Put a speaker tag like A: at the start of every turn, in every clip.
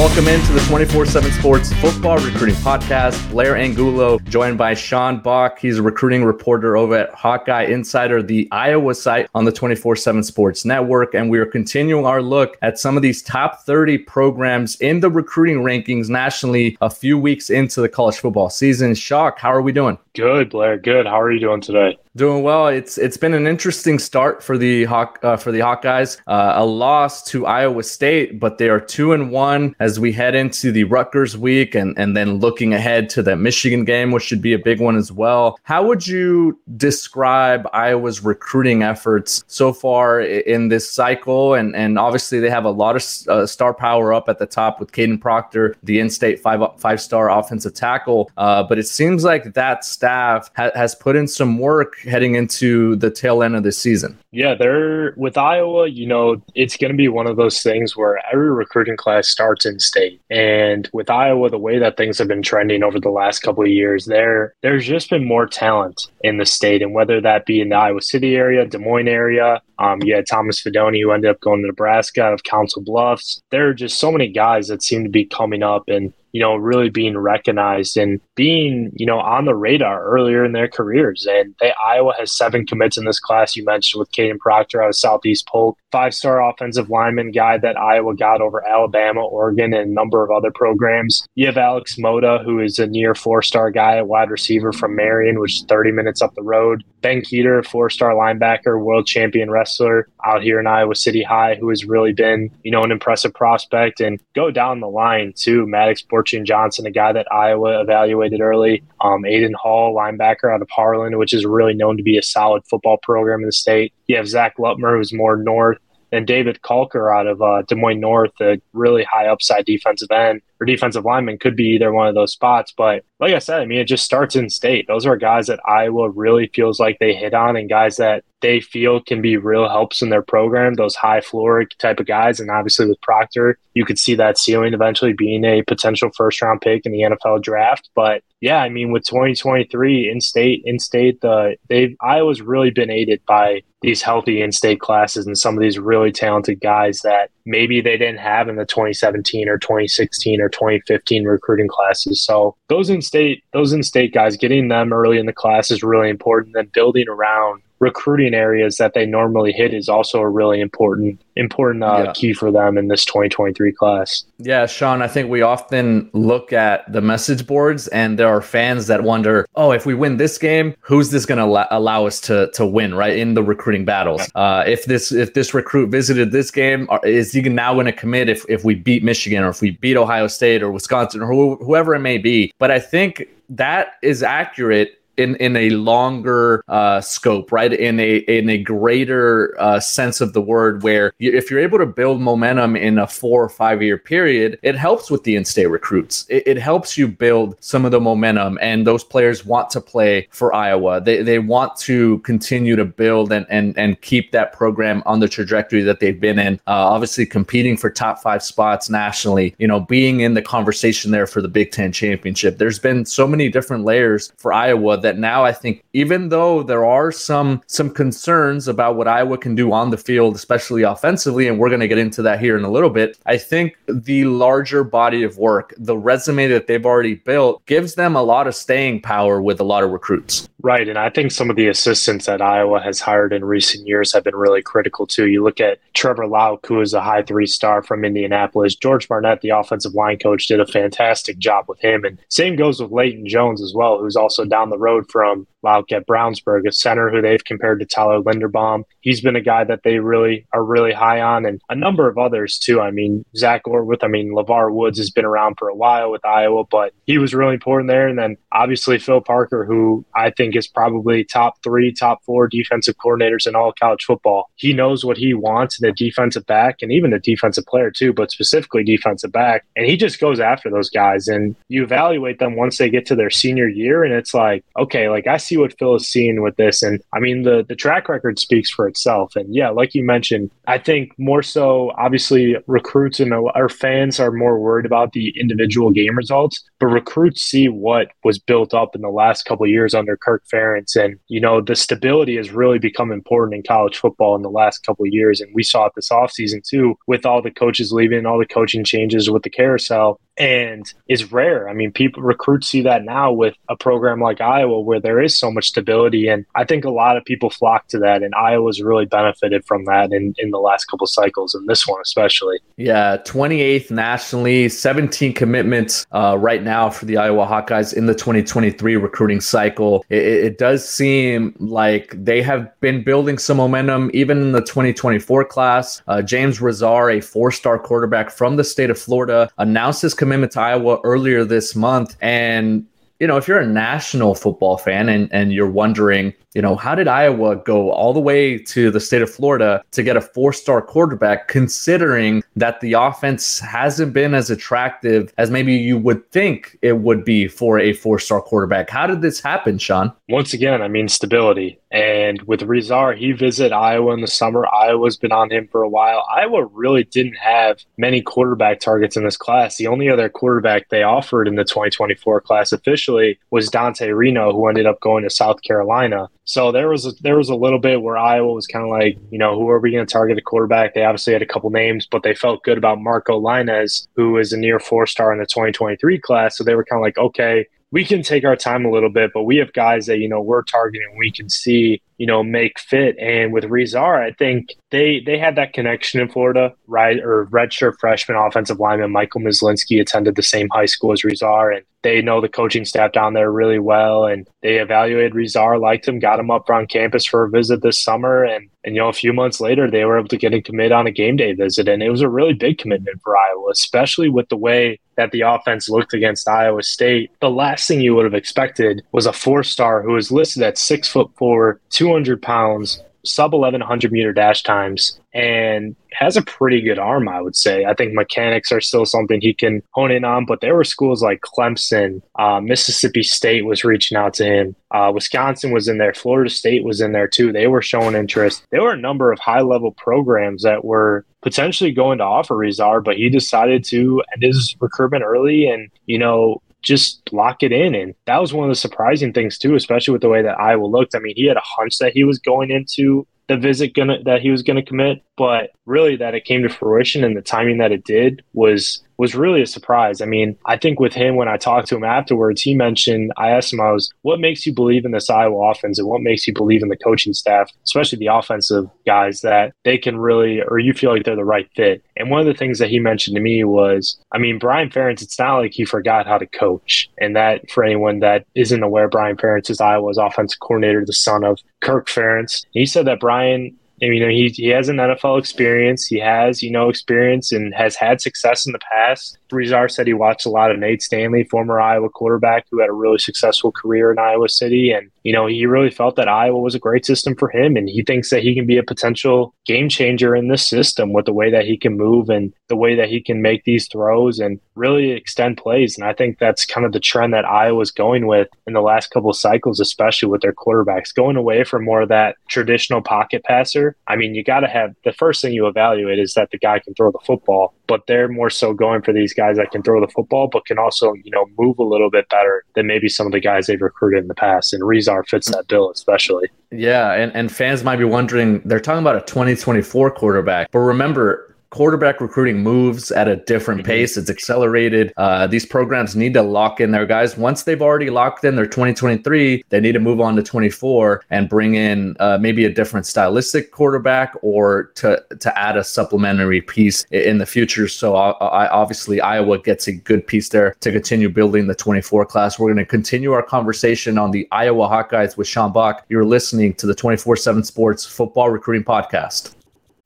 A: Welcome into the 24 7 Sports Football Recruiting Podcast. Blair Angulo, joined by Sean Bach. He's a recruiting reporter over at Hawkeye Insider, the Iowa site on the 24 7 Sports Network. And we are continuing our look at some of these top 30 programs in the recruiting rankings nationally a few weeks into the college football season. Shock, how are we doing?
B: Good, Blair. Good. How are you doing today?
A: Doing well. It's it's been an interesting start for the Hawk uh, for the Hawkeyes. Uh, a loss to Iowa State, but they are two and one as we head into the Rutgers week, and and then looking ahead to the Michigan game, which should be a big one as well. How would you describe Iowa's recruiting efforts so far in this cycle? And and obviously they have a lot of uh, star power up at the top with Kadyn Proctor, the in-state five five star offensive tackle. Uh, but it seems like that staff ha- has put in some work heading into the tail end of the season?
B: Yeah, they're with Iowa, you know, it's going to be one of those things where every recruiting class starts in state. And with Iowa, the way that things have been trending over the last couple of years, there there's just been more talent in the state. And whether that be in the Iowa City area, Des Moines area, um, you had Thomas Fidone, who ended up going to Nebraska out of Council Bluffs. There are just so many guys that seem to be coming up and you know, really being recognized and being, you know, on the radar earlier in their careers. And they, Iowa has seven commits in this class you mentioned with Kadyn Proctor out of Southeast Polk, five star offensive lineman guy that Iowa got over Alabama, Oregon, and a number of other programs. You have Alex Moda, who is a near four star guy at wide receiver from Marion, which is 30 minutes up the road. Ben Kueter, four star linebacker, world champion wrestler out here in Iowa City High, who has really been, you know, an impressive prospect. And go down the line too, Maddox Fortune Johnson, a guy that Iowa evaluated early. Um, Aiden Hall, linebacker out of Harlan, which is really known to be a solid football program in the state. You have Zach Lutmer, who's more north, and David Kalker out of uh, Des Moines North, a really high upside defensive end or defensive lineman, could be either one of those spots. But like I said, I mean, it just starts in state. Those are guys that Iowa really feels like they hit on and guys that they feel can be real helps in their program, those high floor type of guys. And obviously with Proctor, you could see that ceiling eventually being a potential first round pick in the NFL draft. But yeah, I mean, with 2023 in state, in state, uh, they've Iowa's really been aided by these healthy in-state classes and some of these really talented guys that maybe they didn't have in the 2017 or 2016 or 2015 recruiting classes. So those in-state, those in-state guys, getting them early in the class is really important. Then building around recruiting areas that they normally hit is also a really important important uh, yeah. key for them in this 2023 class.
A: Yeah, Sean, I think we often look at the message boards and there are fans that wonder, oh, if we win this game, who's this going to allow us to to win, right, in the recruiting battles? Uh, if this if this recruit visited this game, is he now going to commit if, if we beat Michigan or if we beat Ohio State or Wisconsin or wh- whoever it may be? But I think that is accurate in in a longer uh, scope, right? In a in a greater uh, sense of the word, where you, if you're able to build momentum in a four or five year period, it helps with the in-state recruits. It, it helps you build some of the momentum, and those players want to play for Iowa. They they want to continue to build and and and keep that program on the trajectory that they've been in. Uh, obviously, competing for top five spots nationally. You know, being in the conversation there for the Big Ten championship. There's been so many different layers for Iowa that that now I think even though there are some some concerns about what Iowa can do on the field, especially offensively, and we're going to get into that here in a little bit, I think the larger body of work, the resume that they've already built, gives them a lot of staying power with a lot of recruits.
B: Right. And I think some of the assistants that Iowa has hired in recent years have been really critical too. You look at Trevor Lauck, who is a high three star from Indianapolis. George Barnett, the offensive line coach, did a fantastic job with him. And same goes with Leighton Jones as well, who's also down the road from Lauck at Brownsburg, a center who they've compared to Tyler Linderbaum. He's been a guy that they really are really high on, and a number of others too. I mean, Zach Ortwith, I mean, LeVar Woods has been around for a while with Iowa, but he was really important there. And then obviously Phil Parker, who I think is probably top three, top four defensive coordinators in all college football. He knows what he wants in a defensive back and even a defensive player too, but specifically defensive back. And he just goes after those guys. And you evaluate them once they get to their senior year, and it's like, okay, like I see what Phil is seeing with this. And I mean, the, the track record speaks for itself. And yeah, like you mentioned, I think more so, obviously, recruits and our fans are more worried about the individual game results, but recruits see what was built up in the last couple years under Kirk Ferentz. And, you know, the stability has really become important in college football in the last couple years. And we saw it this offseason too, with all the coaches leaving, all the coaching changes with the carousel and is rare. I mean, people recruits see that now with a program like Iowa where there is so much stability, and I think a lot of people flock to that, and Iowa's really benefited from that in, in the last couple cycles, and this one especially.
A: Yeah, 28th nationally, 17 commitments uh, right now for the Iowa Hawkeyes in the 2023 recruiting cycle. It, it does seem like they have been building some momentum even in the 2024 class. Uh, James Rezar, a four-star quarterback from the state of Florida, announced his commitment to Iowa earlier this month. And, you know, if you're a national football fan and, and you're wondering, you know, how did Iowa go all the way to the state of Florida to get a four star quarterback, considering that the offense hasn't been as attractive as maybe you would think it would be for a four star quarterback? How did this happen, Sean?
B: Once again, I mean, stability. And with Rezar, he visited Iowa in the summer. Iowa's been on him for a while. Iowa really didn't have many quarterback targets in this class. The only other quarterback they offered in the 2024 class officially was Dante Reno, who ended up going to South Carolina. So there was a, there was a little bit where Iowa was kind of like, you know, who are we going to target a quarterback? They obviously had a couple names, but they felt good about Marco Lainez, who is a near four star in the 2023 class. So they were kind of like, okay, we can take our time a little bit, but we have guys that, you know, we're targeting, we can see, you know, make fit. And with Rezar, I think they they had that connection in Florida, right? Or redshirt freshman offensive lineman Michael Myslinski attended the same high school as Rezar, and they know the coaching staff down there really well. And they evaluated Rezar, liked him, got him up on campus for a visit this summer, and and you know, a few months later, they were able to get him commit on a game day visit, and it was a really big commitment for Iowa, especially with the way that the offense looked against Iowa State. The last thing you would have expected was a four star who was listed at six foot four, 200 pounds, sub 1100 meter dash times and has a pretty good arm, I would say. I think mechanics are still something he can hone in on, but there were schools like Clemson, uh, Mississippi State was reaching out to him, uh, Wisconsin was in there, Florida State was in there too. They were showing interest. There were a number of high level programs that were potentially going to offer Rezar, but he decided to end his recruitment early and, you know, just lock it in. And that was one of the surprising things too, especially with the way that Iowa looked. I mean, he had a hunch that he was going into the visit gonna that he was gonna commit, but really that it came to fruition and the timing that it did was was really a surprise. I mean, I think with him, when I talked to him afterwards, he mentioned, I asked him, I was, what makes you believe in this Iowa offense and what makes you believe in the coaching staff, especially the offensive guys, that they can really, or you feel like they're the right fit? And one of the things that he mentioned to me was, I mean, Brian Ferentz, it's not like he forgot how to coach. And that, for anyone that isn't aware, Brian Ferentz is Iowa's offensive coordinator, the son of Kirk Ferentz. He said that Brian you know, he, he has an NFL experience. He has, you know, experience and has had success in the past. Rezar said he watched a lot of Nate Stanley, former Iowa quarterback who had a really successful career in Iowa City. And, you know, he really felt that Iowa was a great system for him. And he thinks that he can be a potential game changer in this system with the way that he can move and the way that he can make these throws and really extend plays. And I think that's kind of the trend that Iowa's going with in the last couple of cycles, especially with their quarterbacks, going away from more of that traditional pocket passer. I mean, you got to have the first thing you evaluate is that the guy can throw the football, but they're more so going for these guys that can throw the football, but can also, you know, move a little bit better than maybe some of the guys they've recruited in the past. And Rezar fits that bill, especially.
A: Yeah, and, and fans might be wondering, they're talking about a 2024 quarterback. But remember, quarterback recruiting moves at a different mm-hmm. pace. It's accelerated. Uh, these programs need to lock in their guys. Once they've already locked in their 2023, they need to move on to 24 and bring in uh, maybe a different stylistic quarterback or to to add a supplementary piece in the future. So I, I, obviously Iowa gets a good piece there to continue building the 24 class. We're going to continue our conversation on the Iowa Hawkeyes with Sean Bach. You're listening to the 24/7 Sports Football Recruiting Podcast.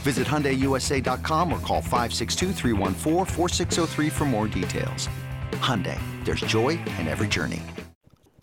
C: Visit HyundaiUSA.com or call 562 for more details. Hyundai, there's joy in every journey.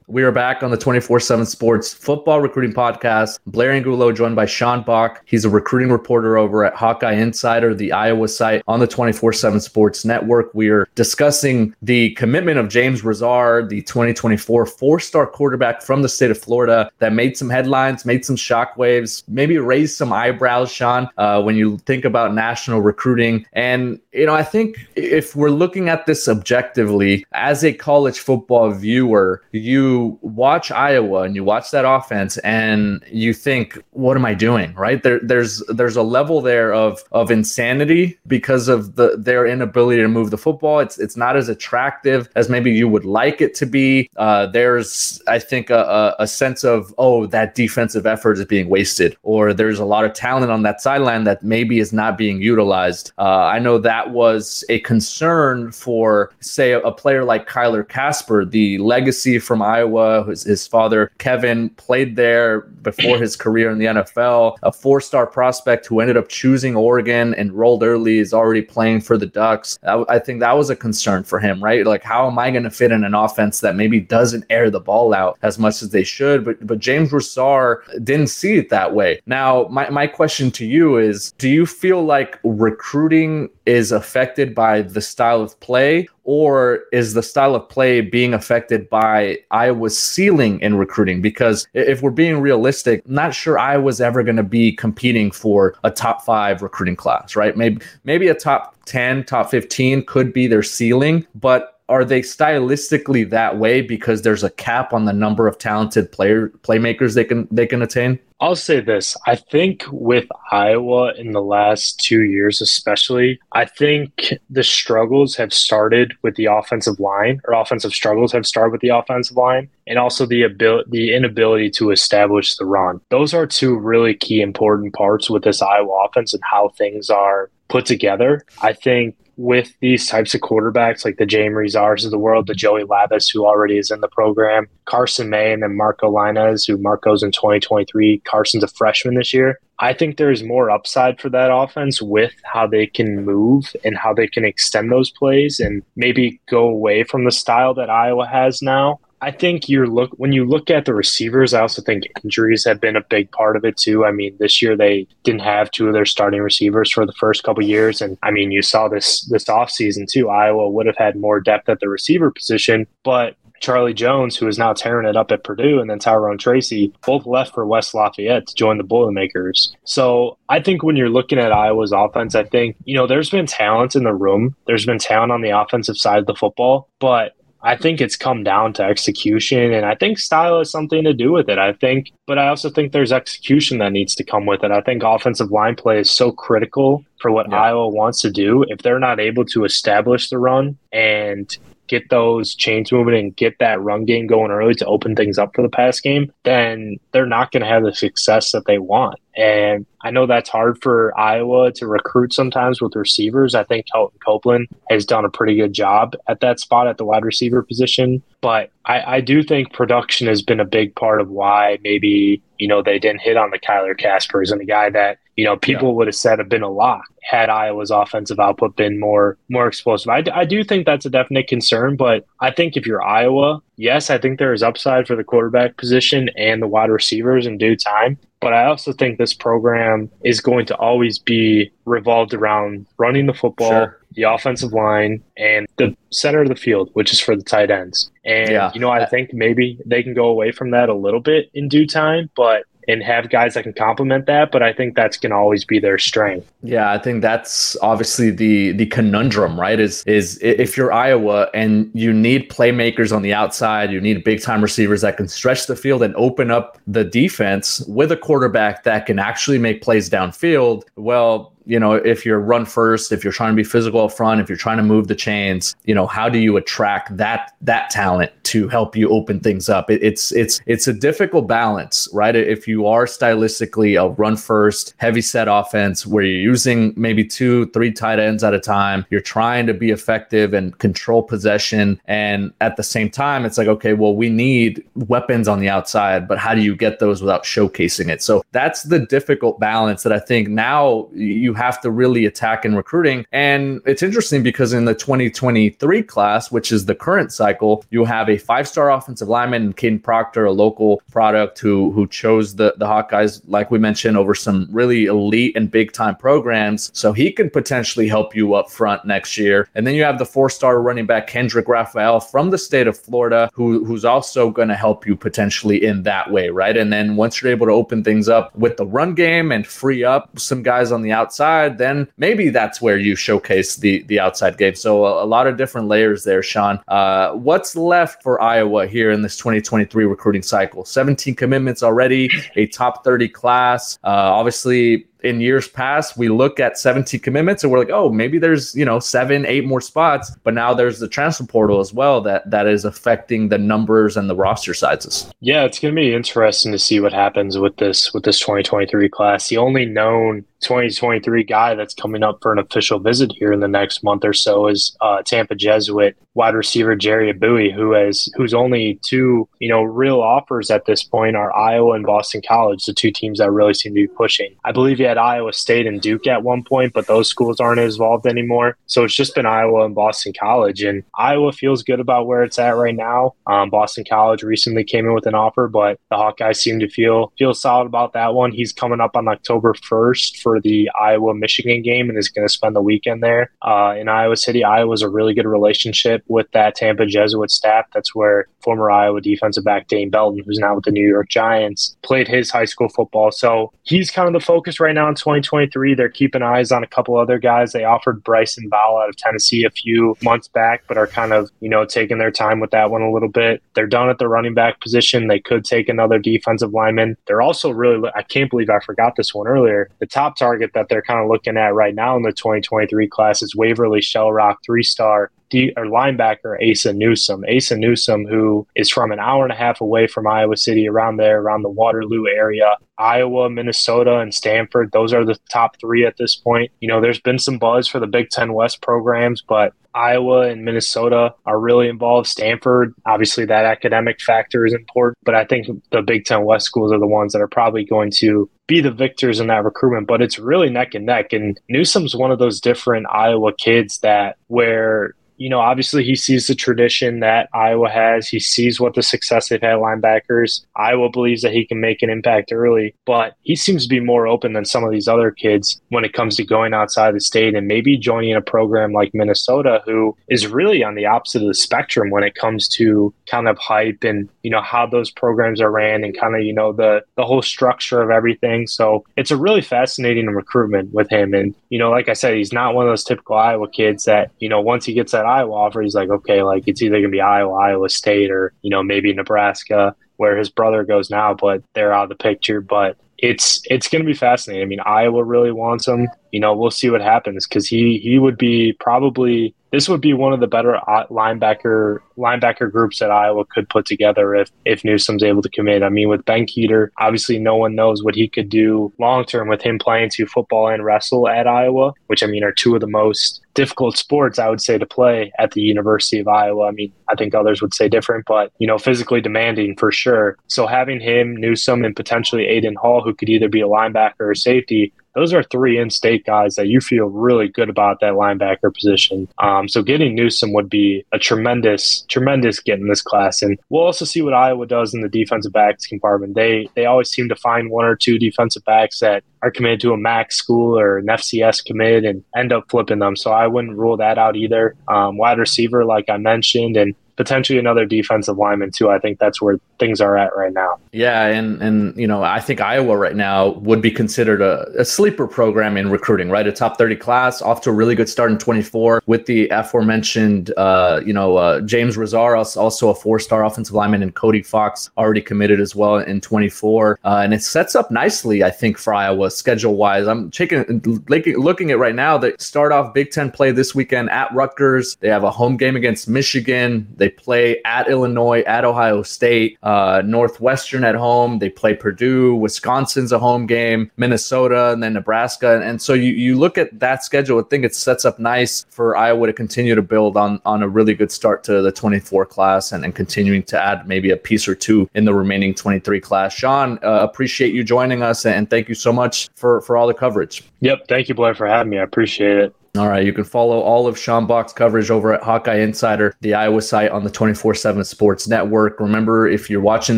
A: We are back on the 24 7 Sports Football Recruiting Podcast. Blair Angulo joined by Sean Bach. He's a recruiting reporter over at Hawkeye Insider, the Iowa site on the 24 7 Sports Network. We are discussing the commitment of James Rezar, the 2024 four star quarterback from the state of Florida that made some headlines, made some shockwaves, maybe raised some eyebrows, Sean, uh, when you think about national recruiting. And, you know, I think if we're looking at this objectively, as a college football viewer, you watch Iowa and you watch that offense and you think, what am I doing? Right there, there's there's a level there of of insanity because of the their inability to move the football. It's it's not as attractive as maybe you would like it to be. Uh, there's I think a, a sense of oh that defensive effort is being wasted, or there's a lot of talent on that sideline that maybe is not being utilized. Uh, I know that was a concern for say a, a player like Kyler Kasper, the legacy from Iowa Iowa. His, his father, Kevin, played there before his career in the NFL. A four star prospect who ended up choosing Oregon, enrolled early, is already playing for the Ducks. I, I think that was a concern for him, right? Like, how am I going to fit in an offense that maybe doesn't air the ball out as much as they should? But but James Rezar didn't see it that way. Now, my, my question to you is do you feel like recruiting is affected by the style of play, or is the style of play being affected by Iowa's ceiling in recruiting? Because if we're being realistic, not sure Iowa's ever going to be competing for a top five recruiting class, right? Maybe maybe a top 10, top 15 could be their ceiling, but are they stylistically that way because there's a cap on the number of talented player playmakers they can they can attain?
B: I'll say this. I think with Iowa in the last two years, especially, I think the struggles have started with the offensive line, or offensive struggles have started with the offensive line, and also the ability, the inability to establish the run. Those are two really key important parts with this Iowa offense and how things are put together. I think with these types of quarterbacks, like the James Rezars of the world, the Joey Labas, who already is in the program, Carson May, and then Marco Lainez, who Marco's in 2023. Carson's a freshman this year. I think there's more upside for that offense with how they can move and how they can extend those plays and maybe go away from the style that Iowa has now. I think you're look when you look at the receivers. I also think injuries have been a big part of it too. I mean, this year they didn't have two of their starting receivers for the first couple years, and I mean, you saw this this offseason too. Iowa would have had more depth at the receiver position, but Charlie Jones, who is now tearing it up at Purdue, and then Tyrone Tracy, both left for West Lafayette to join the Boilermakers. So I think when you're looking at Iowa's offense, I think, you know, there's been talent in the room. There's been talent on the offensive side of the football, but I think it's come down to execution, and I think style has something to do with it. I think, but I also think there's execution that needs to come with it. I think offensive line play is so critical for what yeah. Iowa wants to do. If they're not able to establish the run and get those chains moving and get that run game going early to open things up for the pass game, then they're not going to have the success that they want. And I know that's hard for Iowa to recruit sometimes with receivers. I think Kelton Copeland has done a pretty good job at that spot at the wide receiver position. But I, I do think production has been a big part of why maybe, you know, they didn't hit on the Kyler Kaspers and the guy that, you know, people yeah. would have said have been a lock had Iowa's offensive output been more more explosive. I, I do think that's a definite concern, but I think if you're Iowa, yes, I think there is upside for the quarterback position and the wide receivers in due time. But I also think this program is going to always be revolved around running the football, sure. the offensive line, and the center of the field, which is for the tight ends. And, yeah. you know, I think maybe they can go away from that a little bit in due time, but and have guys that can complement that. But I think that's going to always be their strength.
A: Yeah, I think that's obviously the the conundrum, right? Is is if you're Iowa and you need playmakers on the outside, you need big time receivers that can stretch the field and open up the defense with a quarterback that can actually make plays downfield. Well, you know, if you're run first, if you're trying to be physical up front, if you're trying to move the chains, you know, how do you attract that that talent to help you open things up? It, it's it's it's a difficult balance, right? If you are stylistically a run first, heavy set offense where you're using maybe two, three tight ends at a time, you're trying to be effective and control possession, and at the same time, it's like, okay, well, we need weapons on the outside, but how do you get those without showcasing it? So that's the difficult balance that I think now you have to really attack in recruiting. And it's interesting because in the 2023 class, which is the current cycle, you have a five star offensive lineman, Kadyn Proctor, a local product who who chose the, the Hawkeyes, like we mentioned, over some really elite and big time programs. So he can potentially help you up front next year. And then you have the four star running back, Kendrick Raphael from the state of Florida, who, who's also going to help you potentially in that way, right? And then once you're able to open things up with the run game and free up some guys on the outside outside, then maybe that's where you showcase the the outside game. So a, a lot of different layers there, Sean. Uh, what's left for Iowa here in this 2023 recruiting cycle? 17 commitments already, a top 30 class. Uh, obviously, in years past, we look at 17 commitments and we're like, oh, maybe there's, you know, seven, eight more spots. But now there's the transfer portal as well that that is affecting the numbers and the roster sizes.
B: Yeah, it's gonna be interesting to see what happens with this with this 2023 class. The only known 2023 guy that's coming up for an official visit here in the next month or so is uh, Tampa Jesuit wide receiver Jarriett Buie, who has who's only two, you know, real offers at this point are Iowa and Boston College, the two teams that really seem to be pushing. I believe he had Iowa State and Duke at one point, but those schools aren't involved anymore. So it's just been Iowa and Boston College, and Iowa feels good about where it's at right now. Um, Boston College recently came in with an offer, but the Hawkeyes seem to feel feel solid about that one. He's coming up on October 1st for the Iowa Michigan game and is going to spend the weekend there uh, in Iowa City. Iowa's a really good relationship with that Tampa Jesuit staff. That's where former Iowa defensive back Dane Belton, who's now with the New York Giants, played his high school football. So he's kind of the focus right now in 2023. They're keeping eyes on a couple other guys. They offered Bryson Ball out of Tennessee a few months back, but are kind of, you know, taking their time with that one a little bit. They're done at the running back position. They could take another defensive lineman. They're also really, I can't believe I forgot this one earlier. The top target that they're kind of looking at right now in the 2023 class is Waverly-Shell Rock, three star D, or linebacker Asa Newsom. Asa Newsom, who is from an hour and a half away from Iowa City, around there, around the Waterloo area. Iowa, Minnesota, and Stanford. Those are the top three at this point. You know, there's been some buzz for the Big Ten West programs, but Iowa and Minnesota are really involved. Stanford, obviously, that academic factor is important, but I think the Big Ten West schools are the ones that are probably going to be the victors in that recruitment. But it's really neck and neck. And Newsom's one of those different Iowa kids that where you know, obviously he sees the tradition that Iowa has. He sees what the success they've had linebackers. Iowa believes that he can make an impact early, but he seems to be more open than some of these other kids when it comes to going outside the state and maybe joining a program like Minnesota, who is really on the opposite of the spectrum when it comes to kind of hype and, you know, how those programs are ran and kind of, you know, the, the whole structure of everything. So it's a really fascinating recruitment with him. And, you know, like I said, he's not one of those typical Iowa kids that, you know, once he gets that Iowa offer, he's like, okay, like it's either gonna be Iowa, Iowa State, or you know maybe Nebraska, where his brother goes now, but they're out of the picture. But it's it's going to be fascinating. I mean, Iowa really wants him. You know, we'll see what happens because he he would be probably this would be one of the better uh, linebacker linebacker groups that Iowa could put together if if Newsome's able to commit. I mean, with Ben Kueter, obviously no one knows what he could do long term with him playing to football and wrestle at Iowa, which I mean are two of the most difficult sports I would say to play at the University of Iowa. I mean, I think others would say different, but you know, physically demanding for sure. So having him, Newsome, and potentially Aiden Hall, who could either be a linebacker or safety, those are three in-state guys that you feel really good about that linebacker position. Um, so getting Newsome would be a tremendous, tremendous get in this class, and we'll also see what Iowa does in the defensive backs compartment. They they always seem to find one or two defensive backs that are committed to a MAC school or an FCS commit and end up flipping them. So I wouldn't rule that out either. Um, wide receiver, like I mentioned, and potentially another defensive lineman too. I think that's where things are at right now.
A: Yeah, and and you know I think Iowa right now would be considered a, a sleeper program in recruiting, right? A top thirty class, off to a really good start in twenty four with the aforementioned, uh, you know uh, James Rosaros, also a four star offensive lineman, and Cody Fox already committed as well in twenty four, uh, and it sets up nicely, I think, for Iowa schedule wise. I'm checking, looking at right now. They start off Big Ten play this weekend at Rutgers. They have a home game against Michigan. They they play at Illinois, at Ohio State, uh, Northwestern at home. They play Purdue, Wisconsin's a home game, Minnesota, and then Nebraska. And so you, you look at that schedule, I think it sets up nice for Iowa to continue to build on, on a really good start to the 24 class and, and continuing to add maybe a piece or two in the remaining 23 class. Sean, uh, appreciate you joining us and thank you so much for, for all the coverage.
B: Yep. Thank you, Blair, for having me. I appreciate it.
A: All right. You can follow all of Sean Bach's coverage over at Hawkeye Insider, the Iowa site on the 24 7 Sports Network. Remember, if you're watching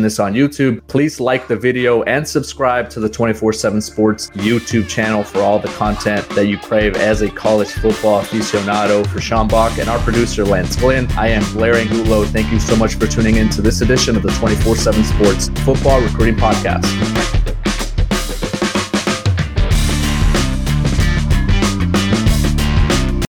A: this on YouTube, please like the video and subscribe to the 24 7 Sports YouTube channel for all the content that you crave as a college football aficionado. For Sean Bach and our producer, Lance Glenn, I am Blair Angulo. Thank you so much for tuning in to this edition of the 24 7 Sports Football Recruiting Podcast.